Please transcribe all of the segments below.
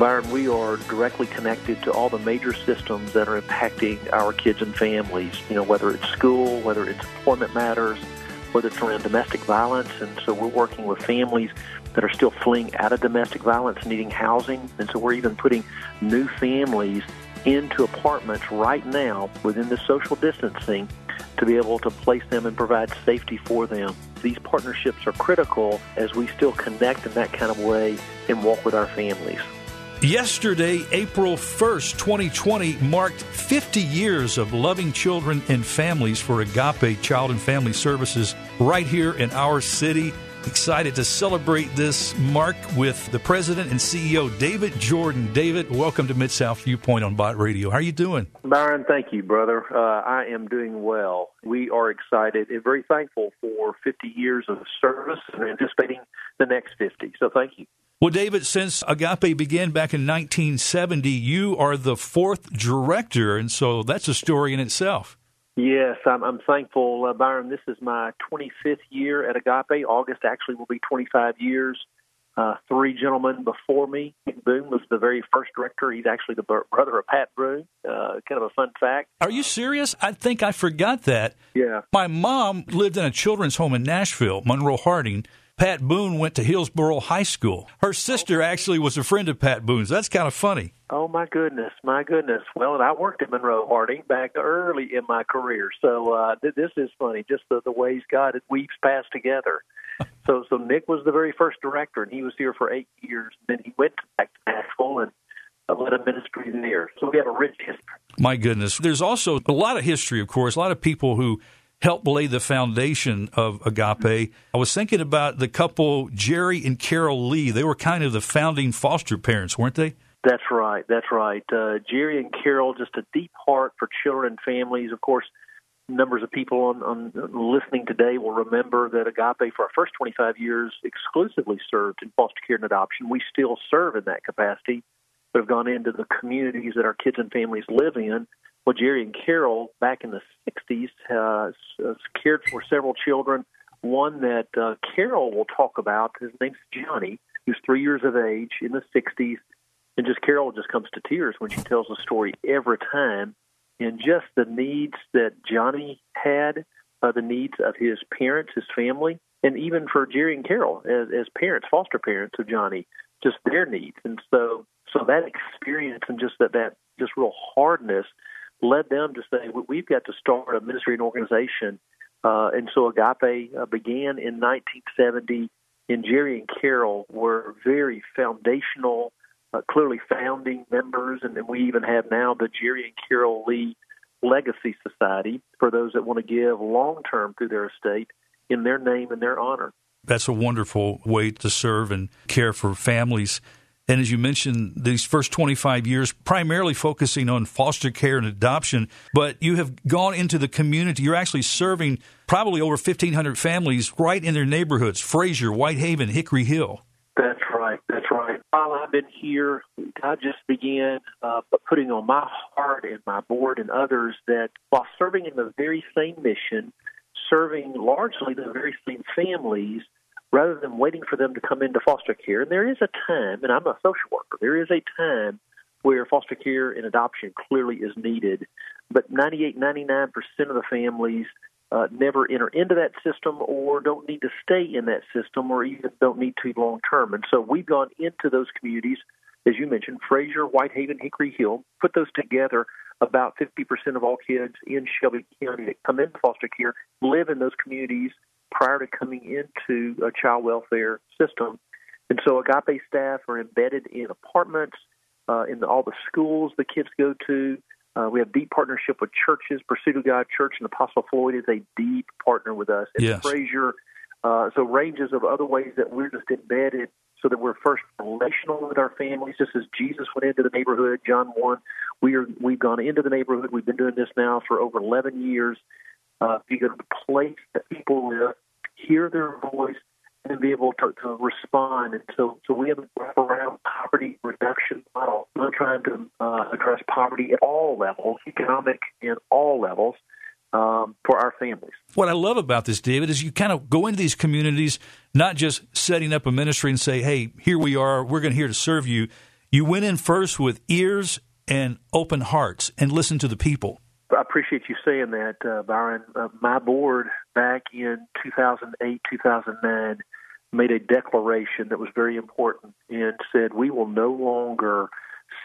Byron, we are directly connected to all the major systems that are impacting our kids and families, you know, whether it's school, whether it's employment matters, whether it's around domestic violence. And so we're working with families that are still fleeing out of domestic violence, needing housing. And so we're even putting new families into apartments right now within the social distancing to be able to place them and provide safety for them. These partnerships are critical as we still connect in that kind of way and walk with our families. Yesterday, April 1st, 2020, marked 50 years of loving children and families for Agape Child and Family Services right here in our city. Excited to celebrate this mark with the president and CEO, David Jordan. David, welcome to Mid South Viewpoint on Bott Radio. How are you doing? Byron, thank you, brother. Uh, I am doing well. We are excited and very thankful for 50 years of service and anticipating the next 50. So thank you. Well, David, since Agape began back in 1970, you are the fourth director, and so that's a story in itself. Yes, I'm, I'm thankful, uh, Byron. This is my 25th year at Agape. August actually will be 25 years. Uh, three gentlemen before me. Boone was the very first director. He's actually the brother of Pat Boone. Uh, kind of a fun fact. Are you serious? I think I forgot that. Yeah. My mom lived in a children's home in Nashville, Monroe Harding. Pat Boone went to Hillsboro High School. Her sister actually was a friend of Pat Boone's. That's kind of funny. Oh my goodness, my goodness. Well, and I worked at Monroe Harding back early in my career, so uh, th- this is funny. Just the, the ways God weaves paths together. so, so Nick was the very first director, and he was here for eight years. Then he went back to Nashville and led a ministry there. So we have a rich history. My goodness, there's also a lot of history, of course. A lot of people who helped lay the foundation of Agape. I was thinking about the couple, Jerry and Carol Lee. They were kind of the founding foster parents, weren't they? That's right. That's right. Uh, Jerry and Carol, just a deep heart for children and families. Of course, numbers of people on, on listening today will remember that Agape, for our first 25 years, exclusively served in foster care and adoption. We still serve in that capacity, but have gone into the communities that our kids and families live in well, Jerry and Carol back in the 60s uh, cared for several children. One that uh, Carol will talk about, his name's Johnny, who's three years of age in the 60s. And just Carol just comes to tears when she tells the story every time. And just the needs that Johnny had, uh, the needs of his parents, his family, and even for Jerry and Carol as, as parents, foster parents of Johnny, just their needs. And so, so that experience and just that, that just real hardness led them to say, we've got to start a ministry and organization. Uh, and so Agape uh, began in 1970, and Jerry and Carol were very foundational, uh, clearly founding members, and, then we even have now the Jerry and Carol Lee Legacy Society for those that want to give long term through their estate in their name and their honor. That's a wonderful way to serve and care for families. And as you mentioned, these first 25 years, primarily focusing on foster care and adoption, but you have gone into the community. You're actually serving probably over 1,500 families right in their neighborhoods Frayser, Whitehaven, Hickory Hill. That's right. That's right. While I've been here, God just began uh, putting on my heart and my board and others that while serving in the very same mission, serving largely the very same families, rather than waiting for them to come into foster care. And there is a time, and I'm a social worker, there is a time where foster care and adoption clearly is needed. But 98, 99% of the families uh, never enter into that system or don't need to stay in that system or even don't need to long term. And so we've gone into those communities, as you mentioned, Frayser, Whitehaven, Hickory Hill, put those together. About 50% of all kids in Shelby County that come into foster care live in those communities prior to coming into a child welfare system. And so Agape staff are embedded in apartments, uh, in the, all the schools the kids go to. Uh, we have deep partnership with churches. Pursuit of God Church and Apostle Floyd is a deep partner with us. And yes. Frayser, uh, so ranges of other ways that we're just embedded so that we're first relational with our families, just as Jesus went into the neighborhood, John 1. We are, we've gone into the neighborhood. We've been doing this now for over 11 years uh, be able to place that people live, hear their voice, and be able to, to respond. And so, so we have a wraparound poverty reduction model. We're trying to uh, address poverty at all levels, economic in all levels. Um, for our families. What I love about this, David, is you kind of go into these communities, not just setting up a ministry and say, hey, here we are, we're going to here to serve you You went in first with ears and open hearts and listened to the people. I appreciate you saying that, uh, Byron. Uh, my board back in 2008, 2009 made a declaration that was very important and said we will no longer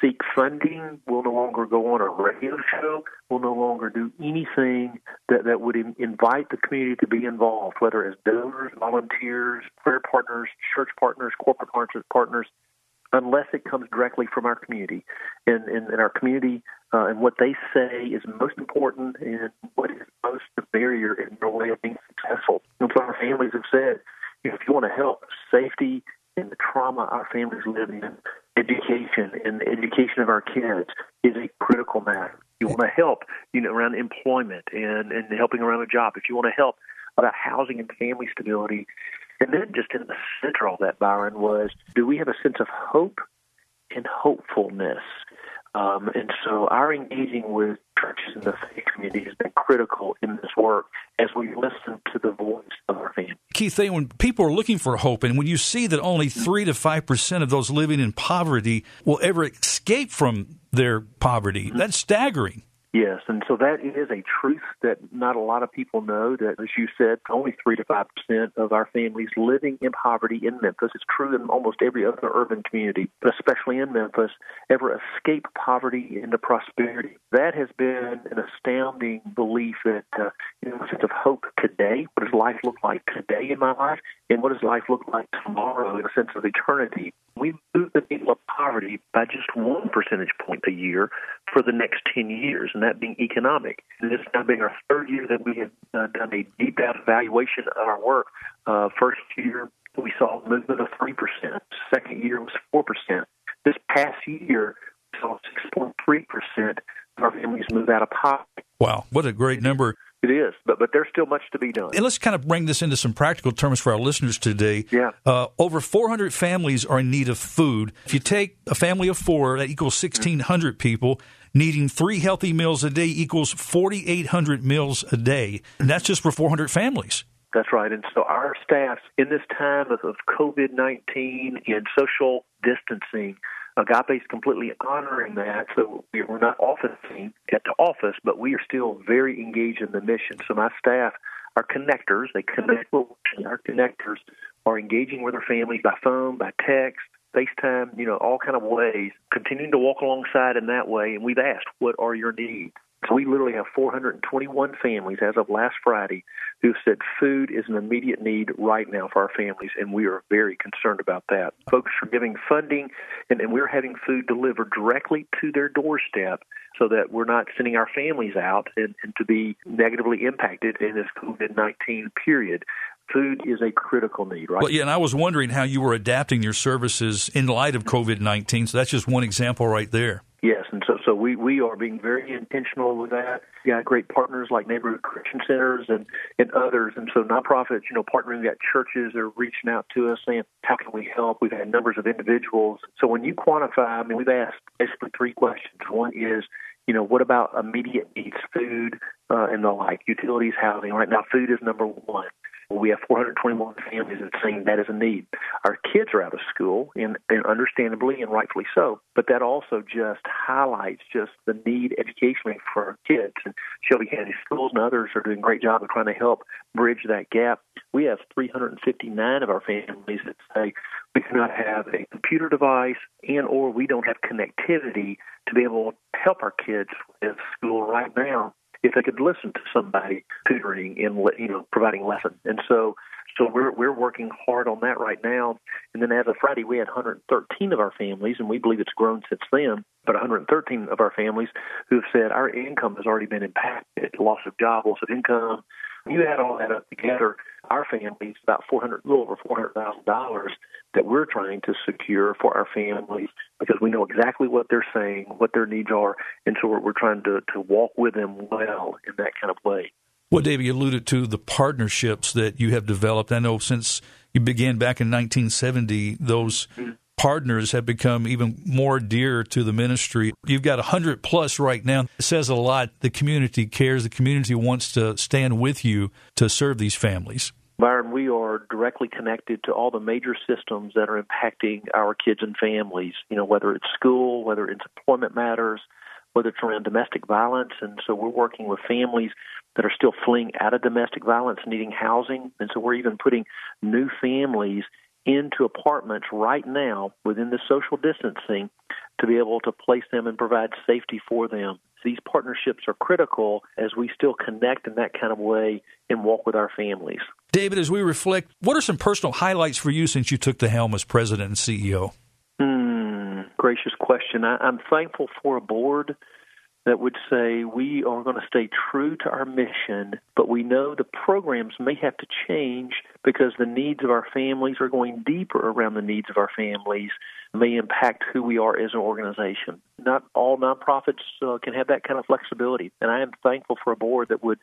seek funding. We'll no longer go on a radio show. We'll no longer do anything that, that would in, invite the community to be involved, whether as donors, volunteers, prayer partners, church partners, corporate partners, unless it comes directly from our community. And, and, and our community uh, and what they say is most important and what is most the barrier in their way of being successful. And so our families have said, you know, if you want to help safety and the trauma our families live in, education and the education of our kids is a critical matter. You want to help, you know, around employment and, and helping around a job. If you want to help about housing and family stability, and then just in the center of that, Byron, was do we have a sense of hope and hopefulness? Um, and so our engaging with churches in the faith community has been critical in this work as we listen to the voice of our family. Keith, when people are looking for hope, and when you see that only 3 to 5% of those living in poverty will ever escape from their poverty, mm-hmm. that's staggering. Yes, and so that is a truth that not a lot of people know. That, as you said, only three to five percent of our families living in poverty in Memphis. It's true in almost every other urban community, but especially in Memphis, ever escape poverty into prosperity. That has been an astounding belief that uh, you know, a sense of hope today. What does life look like today in my life, and what does life look like tomorrow in a sense of eternity? We move the needle of poverty by just one percentage point a year for the next 10 years, and that being economic. And this now being our third year that we have uh, done a deep dive evaluation of our work. Uh, first year, we saw a movement of 3%. Second year was 4%. This past year, we saw 6.3% of our families move out of poverty. Wow, what a great number. It is, but but there's still much to be done. And let's kind of bring this into some practical terms for our listeners today. Yeah. Uh, over 400 families are in need of food. If you take a family of four, that equals 1,600 people. Needing three healthy meals a day equals 4,800 meals a day. And that's just for 400 families. That's right. And so our staff, in this time of, of COVID 19 and social distancing, Agape is completely honoring that. So we're not often seen at the office, but we are still very engaged in the mission. So my staff are connectors. They connect our connectors are engaging with their families by phone, by text, FaceTime, you know, all kind of ways, continuing to walk alongside in that way. And we've asked, what are your needs? So we literally have 421 families as of last Friday who've said food is an immediate need right now for our families, and we are very concerned about that. Folks are giving funding, and, and we're having food delivered directly to their doorstep so that we're not sending our families out and, and to be negatively impacted in this COVID 19 period food is a critical need, right? Well, yeah, and I was wondering how you were adapting your services in light of COVID 19. So that's just one example right there. Yes, and so so we, we are being very intentional with that. We got great partners like neighborhood Christian centers and, and others, and so nonprofits, you know, partnering. We got churches are reaching out to us saying, "How can we help?" We've had numbers of individuals. So when you quantify, I mean, we've asked basically three questions. One is, you know, what about immediate needs, food uh, and the like, utilities, housing? Right now, food is number one. We have 421 families that saying that is a need. Our kids are out of school, and, and understandably and rightfully so. But that also just highlights just the need educationally for our kids. And Shelby County Schools and others are doing a great job of trying to help bridge that gap. We have 359 of our families that say we cannot have a computer device and or we don't have connectivity to be able to help our kids with school right now if they could listen to somebody tutoring and you know providing lessons. And so so we're we're working hard on that right now. And then as of Friday, we had 113 of our families, and we believe it's grown since then. But 113 of our families who have said our income has already been impacted, loss of job, loss of income. You add all that up together, our families about 400, a little over 400 thousand dollars that we're trying to secure for our families because we know exactly what they're saying, what their needs are, and so we're, we're trying to to walk with them well in that kind of way. Well, David, you alluded to the partnerships that you have developed. I know since you began back in 1970, those mm-hmm. Partners have become even more dear to the ministry. You've got 100 plus right now. It says a lot. The community cares. The community wants to stand with you to serve these families. Byron, we are directly connected to all the major systems that are impacting our kids and families, you know, whether it's school, whether it's employment matters, whether it's around domestic violence. And so we're working with families that are still fleeing out of domestic violence, needing housing. And so we're even putting new families into apartments right now within the social distancing to be able to place them and provide safety for them. These partnerships are critical as we still connect in that kind of way and walk with our families. David, as we reflect, what are some personal highlights for you since you took the helm as president and CEO? Hmm, gracious question. I, I'm thankful for a board that would say we are going to stay true to our mission, but we know the programs may have to change because the needs of our families are going deeper around the needs of our families, may impact who we are as an organization. Not all nonprofits uh, can have that kind of flexibility, and I am thankful for a board that would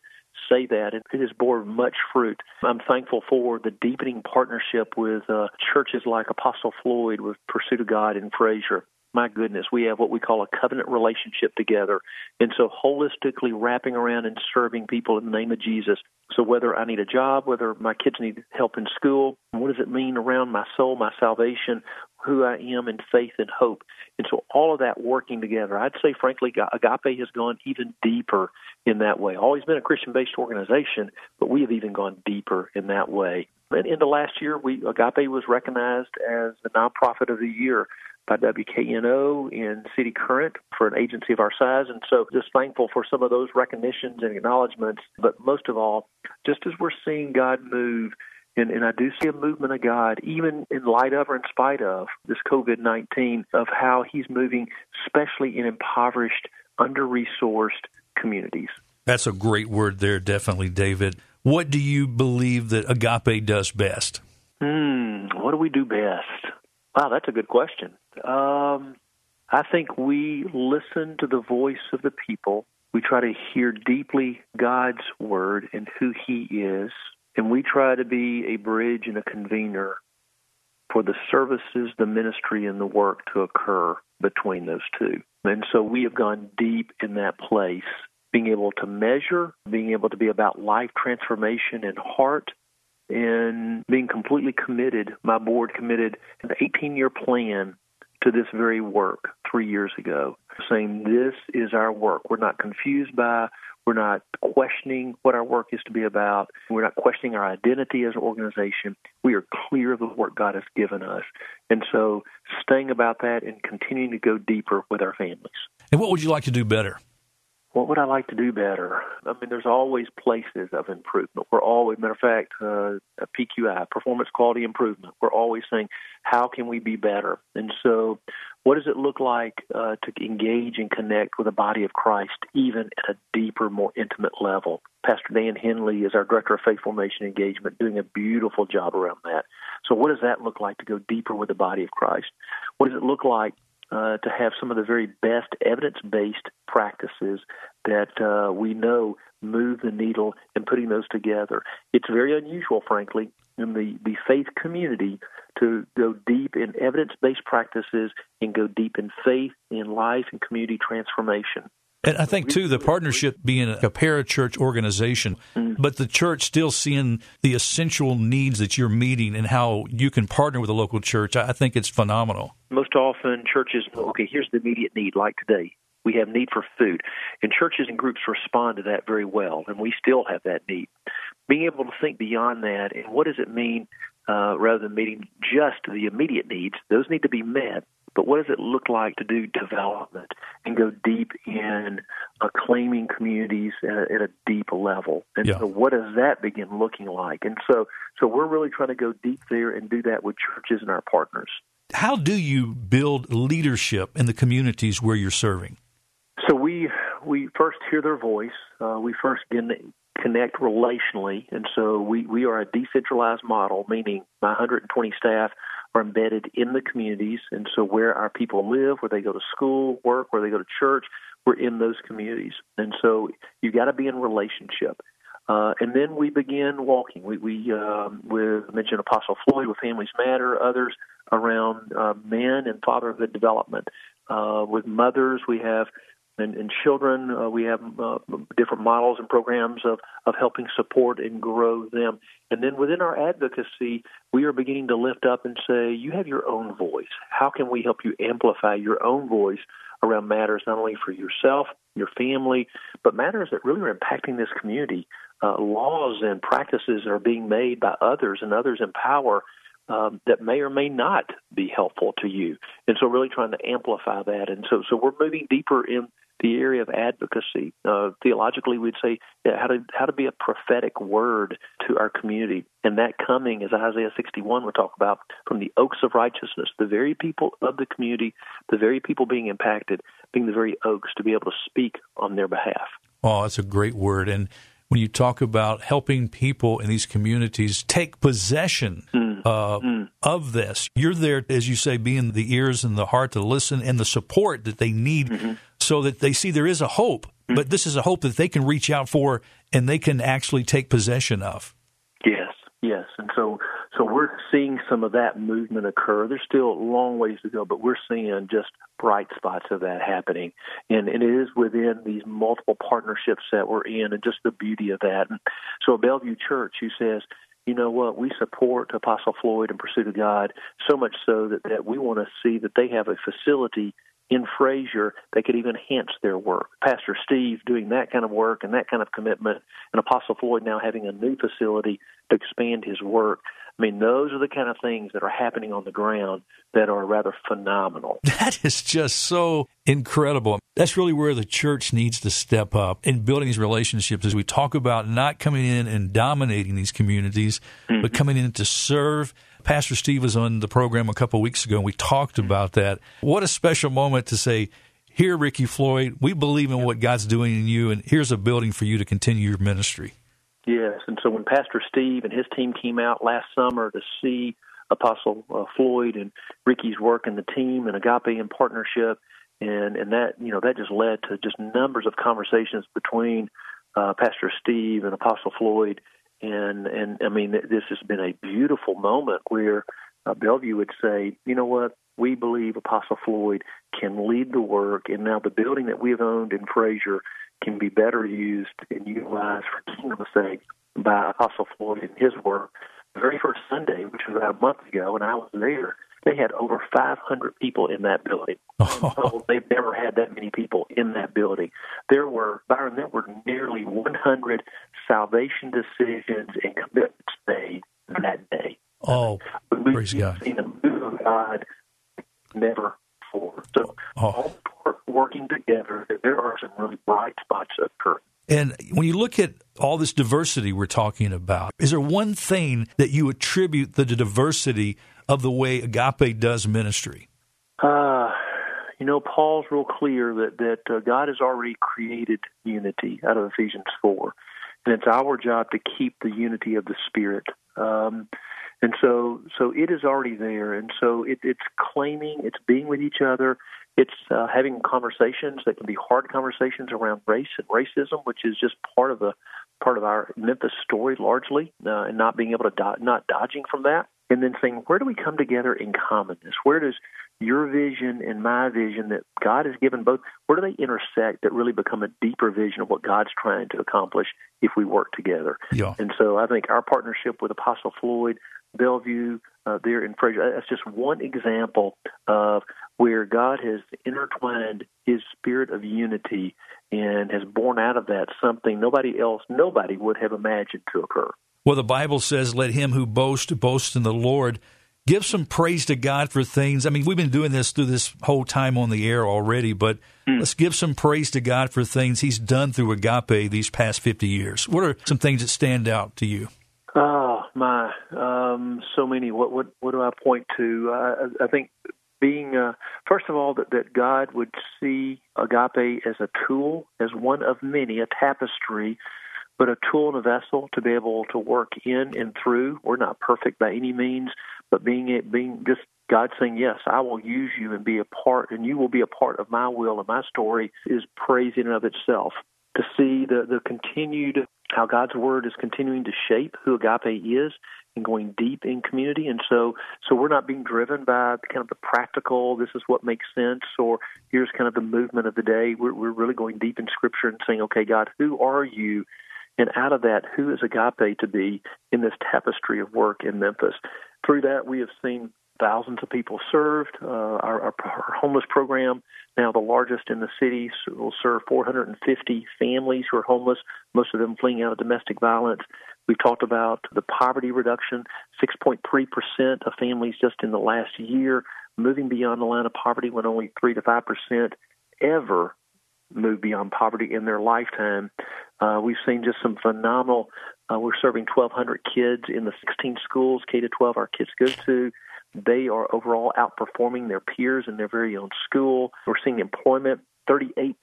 say that, and it has borne much fruit. I'm thankful for the deepening partnership with uh, churches like Apostle Floyd, with Pursuit of God in Frayser my goodness, we have what we call a covenant relationship together. And so holistically wrapping around and serving people in the name of Jesus. So whether I need a job, whether my kids need help in school, what does it mean around my soul, my salvation, who I am in faith and hope. And so all of that working together. I'd say frankly Agape has gone even deeper in that way. Always been a Christian based organization, but we have even gone deeper in that way. And in the last year, we Agape was recognized as the nonprofit of the year by WKNO in City Current for an agency of our size. And so just thankful for some of those recognitions and acknowledgments. But most of all, just as we're seeing God move, and, and I do see a movement of God, even in light of or in spite of this COVID 19, of how He's moving, especially in impoverished, under resourced communities. That's a great word there, definitely, David. What do you believe that Agape does best? Hmm, what do we do best? Wow, that's a good question. Um, I think we listen to the voice of the people. We try to hear deeply God's word and who He is, and we try to be a bridge and a convener for the services, the ministry, and the work to occur between those two. And so we have gone deep in that place, being able to measure, being able to be about life transformation and heart, and being completely committed. My board committed an 18 year plan to this very work three years ago, saying this is our work. We're not confused by, we're not questioning what our work is to be about. We're not questioning our identity as an organization. We are clear of the work God has given us. And so staying about that and continuing to go deeper with our families. And what would you like to do better? What would I like to do better? I mean, there's always places of improvement. We're always, matter of fact, uh, PQI, performance quality improvement. We're always saying, how can we be better? And so, what does it look like uh, to engage and connect with the body of Christ, even at a deeper, more intimate level? Pastor Dan Henley is our director of faith formation engagement, doing a beautiful job around that. So, what does that look like to go deeper with the body of Christ? What does it look like uh, to have some of the very best evidence based practices that uh, we know move the needle and putting those together. It's very unusual, frankly, in the, the faith community to go deep in evidence based practices and go deep in faith, in life, and community transformation. And I think too the partnership being a parachurch organization, mm-hmm. but the church still seeing the essential needs that you're meeting and how you can partner with a local church. I think it's phenomenal. Most often, churches okay. Here's the immediate need, like today. We have need for food, and churches and groups respond to that very well, and we still have that need. Being able to think beyond that, and what does it mean, uh, rather than meeting just the immediate needs, those need to be met but what does it look like to do development and go deep in uh, claiming communities at a, at a deep level? And yeah. so, what does that begin looking like? And so, so we're really trying to go deep there and do that with churches and our partners. How do you build leadership in the communities where you're serving? So we we first hear their voice. Uh, we first get, connect relationally, and so we we are a decentralized model, meaning my 120 staff are embedded in the communities. And so, where our people live, where they go to school, work, where they go to church, we're in those communities. And so, you've got to be in relationship. Uh, and then we begin walking. We, we um, with mentioned Apostle Floyd with Families Matter, others around uh, men and fatherhood development. Uh, with mothers, we have and, and children. Uh, we have uh, different models and programs of, of helping support and grow them. And then within our advocacy, we are beginning to lift up and say, you have your own voice. How can we help you amplify your own voice around matters not only for yourself, your family, but matters that really are impacting this community? Uh, laws and practices are being made by others and others in power um, that may or may not be helpful to you. And so, really trying to amplify that. And so, so we're moving deeper in the area of advocacy. Uh, theologically, we'd say yeah, how to how to be a prophetic word to our community, and that coming, as Isaiah 61 would talk about, from the oaks of righteousness, the very people of the community, the very people being impacted, being the very oaks to be able to speak on their behalf. Oh, that's a great word, and when you talk about helping people in these communities take possession mm. Uh, mm. of this. You're there, as you say, being the ears and the heart to listen and the support that they need mm-hmm. So that they see there is a hope, mm-hmm. but this is a hope that they can reach out for and they can actually take possession of. Yes, yes. And so so we're seeing some of that movement occur. There's still a long ways to go, but we're seeing just bright spots of that happening. And, and it is within these multiple partnerships that we're in and just the beauty of that. And so Bellevue Church, who says, you know what, we support Apostle Floyd and Pursuit of God so much so that, that we want to see that they have a facility in Frayser that could even enhance their work. Pastor Steve doing that kind of work and that kind of commitment, and Apostle Floyd now having a new facility to expand his work. I mean, those are the kind of things that are happening on the ground that are rather phenomenal. That is just so incredible. That's really where the church needs to step up in building these relationships as we talk about not coming in and dominating these communities, mm-hmm. but coming in to serve. Pastor Steve was on the program a couple weeks ago and we talked mm-hmm. about that. What a special moment to say, here, Ricky Floyd, we believe in what God's doing in you, and here's a building for you to continue your ministry. Yes, and so when Pastor Steve and his team came out last summer to see Apostle uh, Floyd and Ricky's work and the team and Agape in partnership, and and that you know that just led to just numbers of conversations between uh, Pastor Steve and Apostle Floyd, and and I mean this has been a beautiful moment where uh, Bellevue would say, you know what, we believe Apostle Floyd can lead the work, and now the building that we have owned in Frayser can be better used and utilized for kingdom's sake by Apostle Floyd and his work. The very first Sunday, which was about a month ago, and I was there, they had over 500 people in that building. so oh, they've never had that many people in that building. There were, Byron, there were nearly 100 salvation decisions and commitments made that day. Oh, we, praise God. Seen move of God never before. So oh. all working together, there are some really bright spots occurring. And when you look at all this diversity we're talking about, is there one thing that you attribute the diversity of the way Agape does ministry? Uh, you know, Paul's real clear that that uh, God has already created unity out of Ephesians four, and it's our job to keep the unity of the Spirit. Um, and so, so it is already there, and so it, it's claiming, it's being with each other, it's uh, having conversations that can be hard conversations around race and racism, which is just part of the part of our Memphis story largely, uh, and not being able to do- not dodging from that, and then saying where do we come together in commonness? Where does your vision and my vision that God has given both, where do they intersect that really become a deeper vision of what God's trying to accomplish if we work together? Yeah. And so I think our partnership with Apostle Floyd, Bellevue, uh, there in Frayser, that's just one example of where God has intertwined His spirit of unity and has born out of that something nobody else, nobody would have imagined to occur. Well, the Bible says, "Let him who boasts boast in the Lord." give some praise to God for things. I mean, we've been doing this through this whole time on the air already, but mm. let's give some praise to God for things He's done through Agape these past 50 years. What are some things that stand out to you? Oh, my. Um, so many. What, what, what do I point to? I, I think being, uh, first of all, that, that God would see Agape as a tool, as one of many, a tapestry but a tool and a vessel to be able to work in and through. We're not perfect by any means, but being it being just God saying, Yes, I will use you and be a part and you will be a part of my will and my story is praise in and of itself. to see the, the continued how God's word is continuing to shape who agape is and going deep in community. And so, so we're not being driven by kind of the practical, this is what makes sense, or here's kind of the movement of the day. We're, we're really going deep in Scripture and saying, okay, God, who are you? And out of that, who is agape to be in this tapestry of work in Memphis? Through that, we have seen thousands of people served. Uh, our, our, our, homeless program, now the largest in the city, will serve 450 families who are homeless, most of them fleeing out of domestic violence. We've talked about the poverty reduction, 6.3% of families just in the last year moving beyond the line of poverty when only 3 to 5% ever move beyond poverty in their lifetime. Uh, we've seen just some phenomenal. Uh, we're serving 1,200 kids in the 16 schools K to 12 our kids go to. They are overall outperforming their peers in their very own school. We're seeing employment. 38%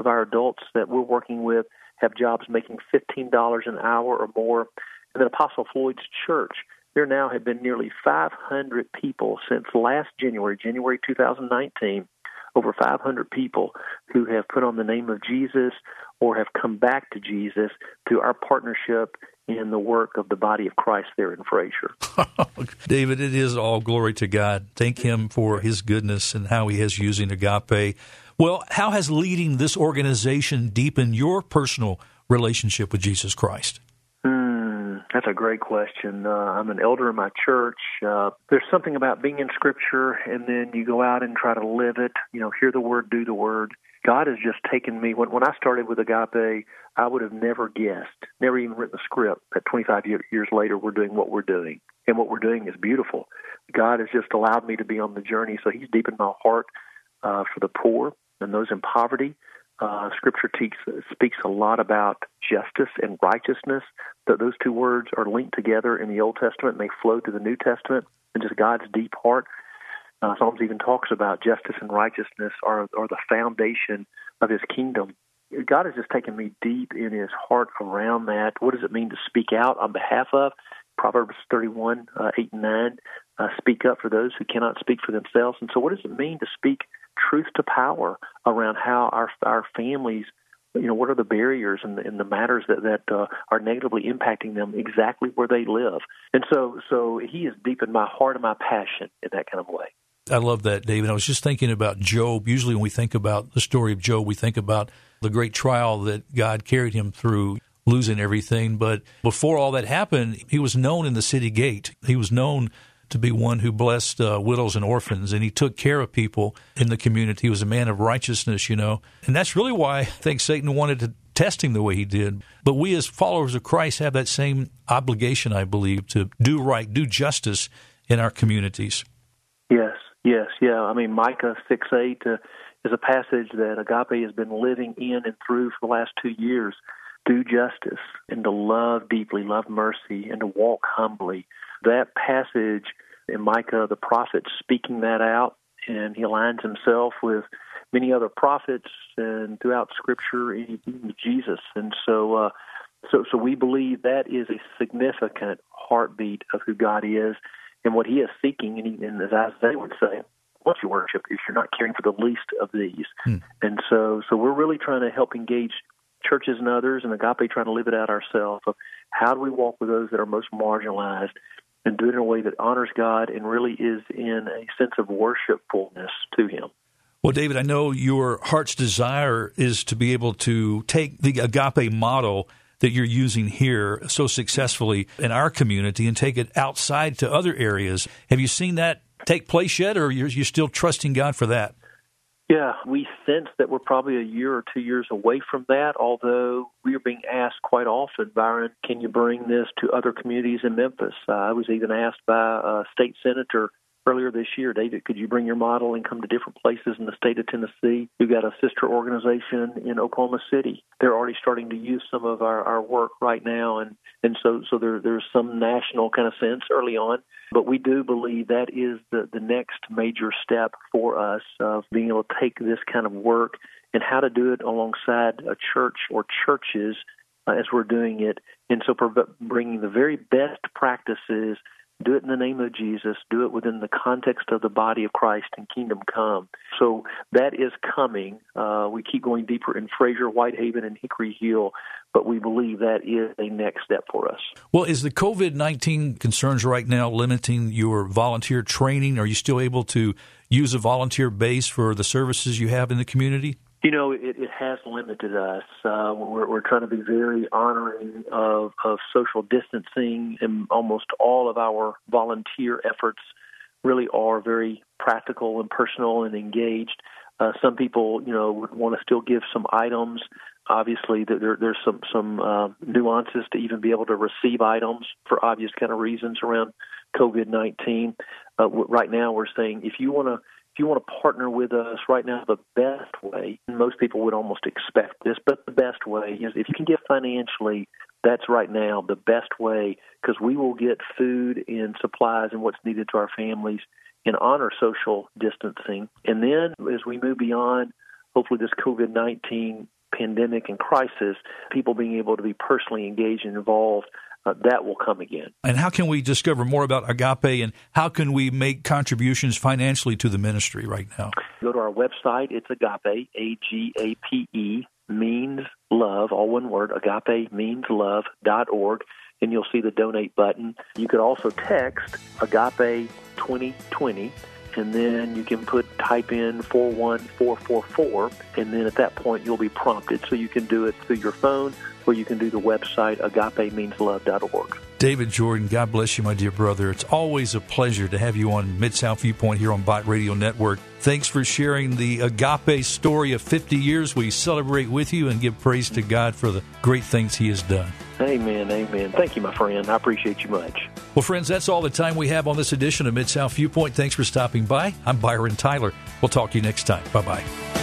of our adults that we're working with have jobs making $15 an hour or more. And then Apostle Floyd's church, there now have been nearly 500 people since last January, January 2019, over 500 people who have put on the name of Jesus or have come back to Jesus through our partnership in the work of the body of Christ there in Frayser. David, it is all glory to God. Thank Him for His goodness and how He has using agape. Well, how has leading this organization deepened your personal relationship with Jesus Christ? That's a great question. Uh, I'm an elder in my church. Uh, there's something about being in Scripture, and then you go out and try to live it. You know, hear the word, do the word. God has just taken me. When when I started with Agape, I would have never guessed, never even written a script. That 25 years later, we're doing what we're doing, and what we're doing is beautiful. God has just allowed me to be on the journey. So He's deepened my heart uh, for the poor and those in poverty. Uh, scripture te- speaks a lot about justice and righteousness. That those two words are linked together in the Old Testament and they flow to the New Testament, and just God's deep heart. Uh, Psalms even talks about justice and righteousness are, are the foundation of His kingdom. God has just taken me deep in His heart around that. What does it mean to speak out on behalf of? Proverbs 31, uh, 8 and 9, uh, speak up for those who cannot speak for themselves. And so, what does it mean to speak truth to power around how our our families you know what are the barriers and, and the matters that that uh, are negatively impacting them exactly where they live and so so he has deepened my heart and my passion in that kind of way I love that, David. I was just thinking about Job. Usually, when we think about the story of Job, we think about the great trial that God carried him through, losing everything. But before all that happened, he was known in the city gate. He was known to be one who blessed uh, widows and orphans, and he took care of people in the community. He was a man of righteousness, you know, and that's really why I think Satan wanted to test him the way he did. But we, as followers of Christ, have that same obligation, I believe, to do right, do justice in our communities. Yes, yes, yeah. I mean, Micah six eight uh, is a passage that Agape has been living in and through for the last two years. Do justice and to love deeply, love mercy, and to walk humbly that passage in Micah, the prophet, speaking that out, and he aligns himself with many other prophets and throughout Scripture, even Jesus. And so, uh, so, so we believe that is a significant heartbeat of who God is and what He is seeking. And, he, and as Isaiah would say, what you worship if you're not caring for the least of these. Hmm. And so, so we're really trying to help engage churches and others, and Agape trying to live it out ourselves. Of how do we walk with those that are most marginalized? And do it in a way that honors God and really is in a sense of worshipfulness to Him. Well, David, I know your heart's desire is to be able to take the agape model that you're using here so successfully in our community and take it outside to other areas. Have you seen that take place yet, or you're, you're still trusting God for that? Yeah, we sense that we're probably a year or two years away from that, although we are being asked quite often, Byron, can you bring this to other communities in Memphis? Uh, I was even asked by a state senator earlier this year, David, could you bring your model and come to different places in the state of Tennessee? We've got a sister organization in Oklahoma City. They're already starting to use some of our, our work right now, and and so so there there's some national kind of sense early on. But we do believe that is the the next major step for us of being able to take this kind of work and how to do it alongside a church or churches uh, as we're doing it, and so bringing the very best practices do it in the name of Jesus, do it within the context of the body of Christ and kingdom come. So that is coming. Uh, we keep going deeper in Frayser, Whitehaven, and Hickory Hill, but we believe that is a next step for us. Well, is the COVID 19 concerns right now limiting your volunteer training? Are you still able to use a volunteer base for the services you have in the community? You know, it, it has limited us. Uh, we're, we're trying to be very honoring of, of social distancing, and almost all of our volunteer efforts really are very practical and personal and engaged. Uh, some people, you know, would want to still give some items. Obviously, there, there's some some uh, nuances to even be able to receive items for obvious kind of reasons around COVID nineteen. Uh, right now, we're saying if you want to you want to partner with us right now, the best way, most people would almost expect this, but the best way is if you can give financially, that's right now the best way because we will get food and supplies and what's needed to our families and honor social distancing. And then as we move beyond, hopefully, this COVID 19 pandemic and crisis, people being able to be personally engaged and involved uh, that will come again. And how can we discover more about Agape and how can we make contributions financially to the ministry right now? Go to our website. It's Agape, A G A P E, means love, all one word, agape means love dot org, and you'll see the donate button. You could also text Agape 2020 and then you can put type in 41444 and then at that point you'll be prompted so you can do it through your phone or you can do the website agapemeanslove.org. David Jordan, God bless you, my dear brother. It's always a pleasure to have you on Mid South Viewpoint here on Bott Radio Network. Thanks for sharing the agape story of 50 years. We celebrate with you and give praise to God for the great things He has done. Amen. Amen. Thank you, my friend. I appreciate you much. Well, friends, that's all the time we have on this edition of Mid South Viewpoint. Thanks for stopping by. I'm Byron Tyler. We'll talk to you next time. Bye bye.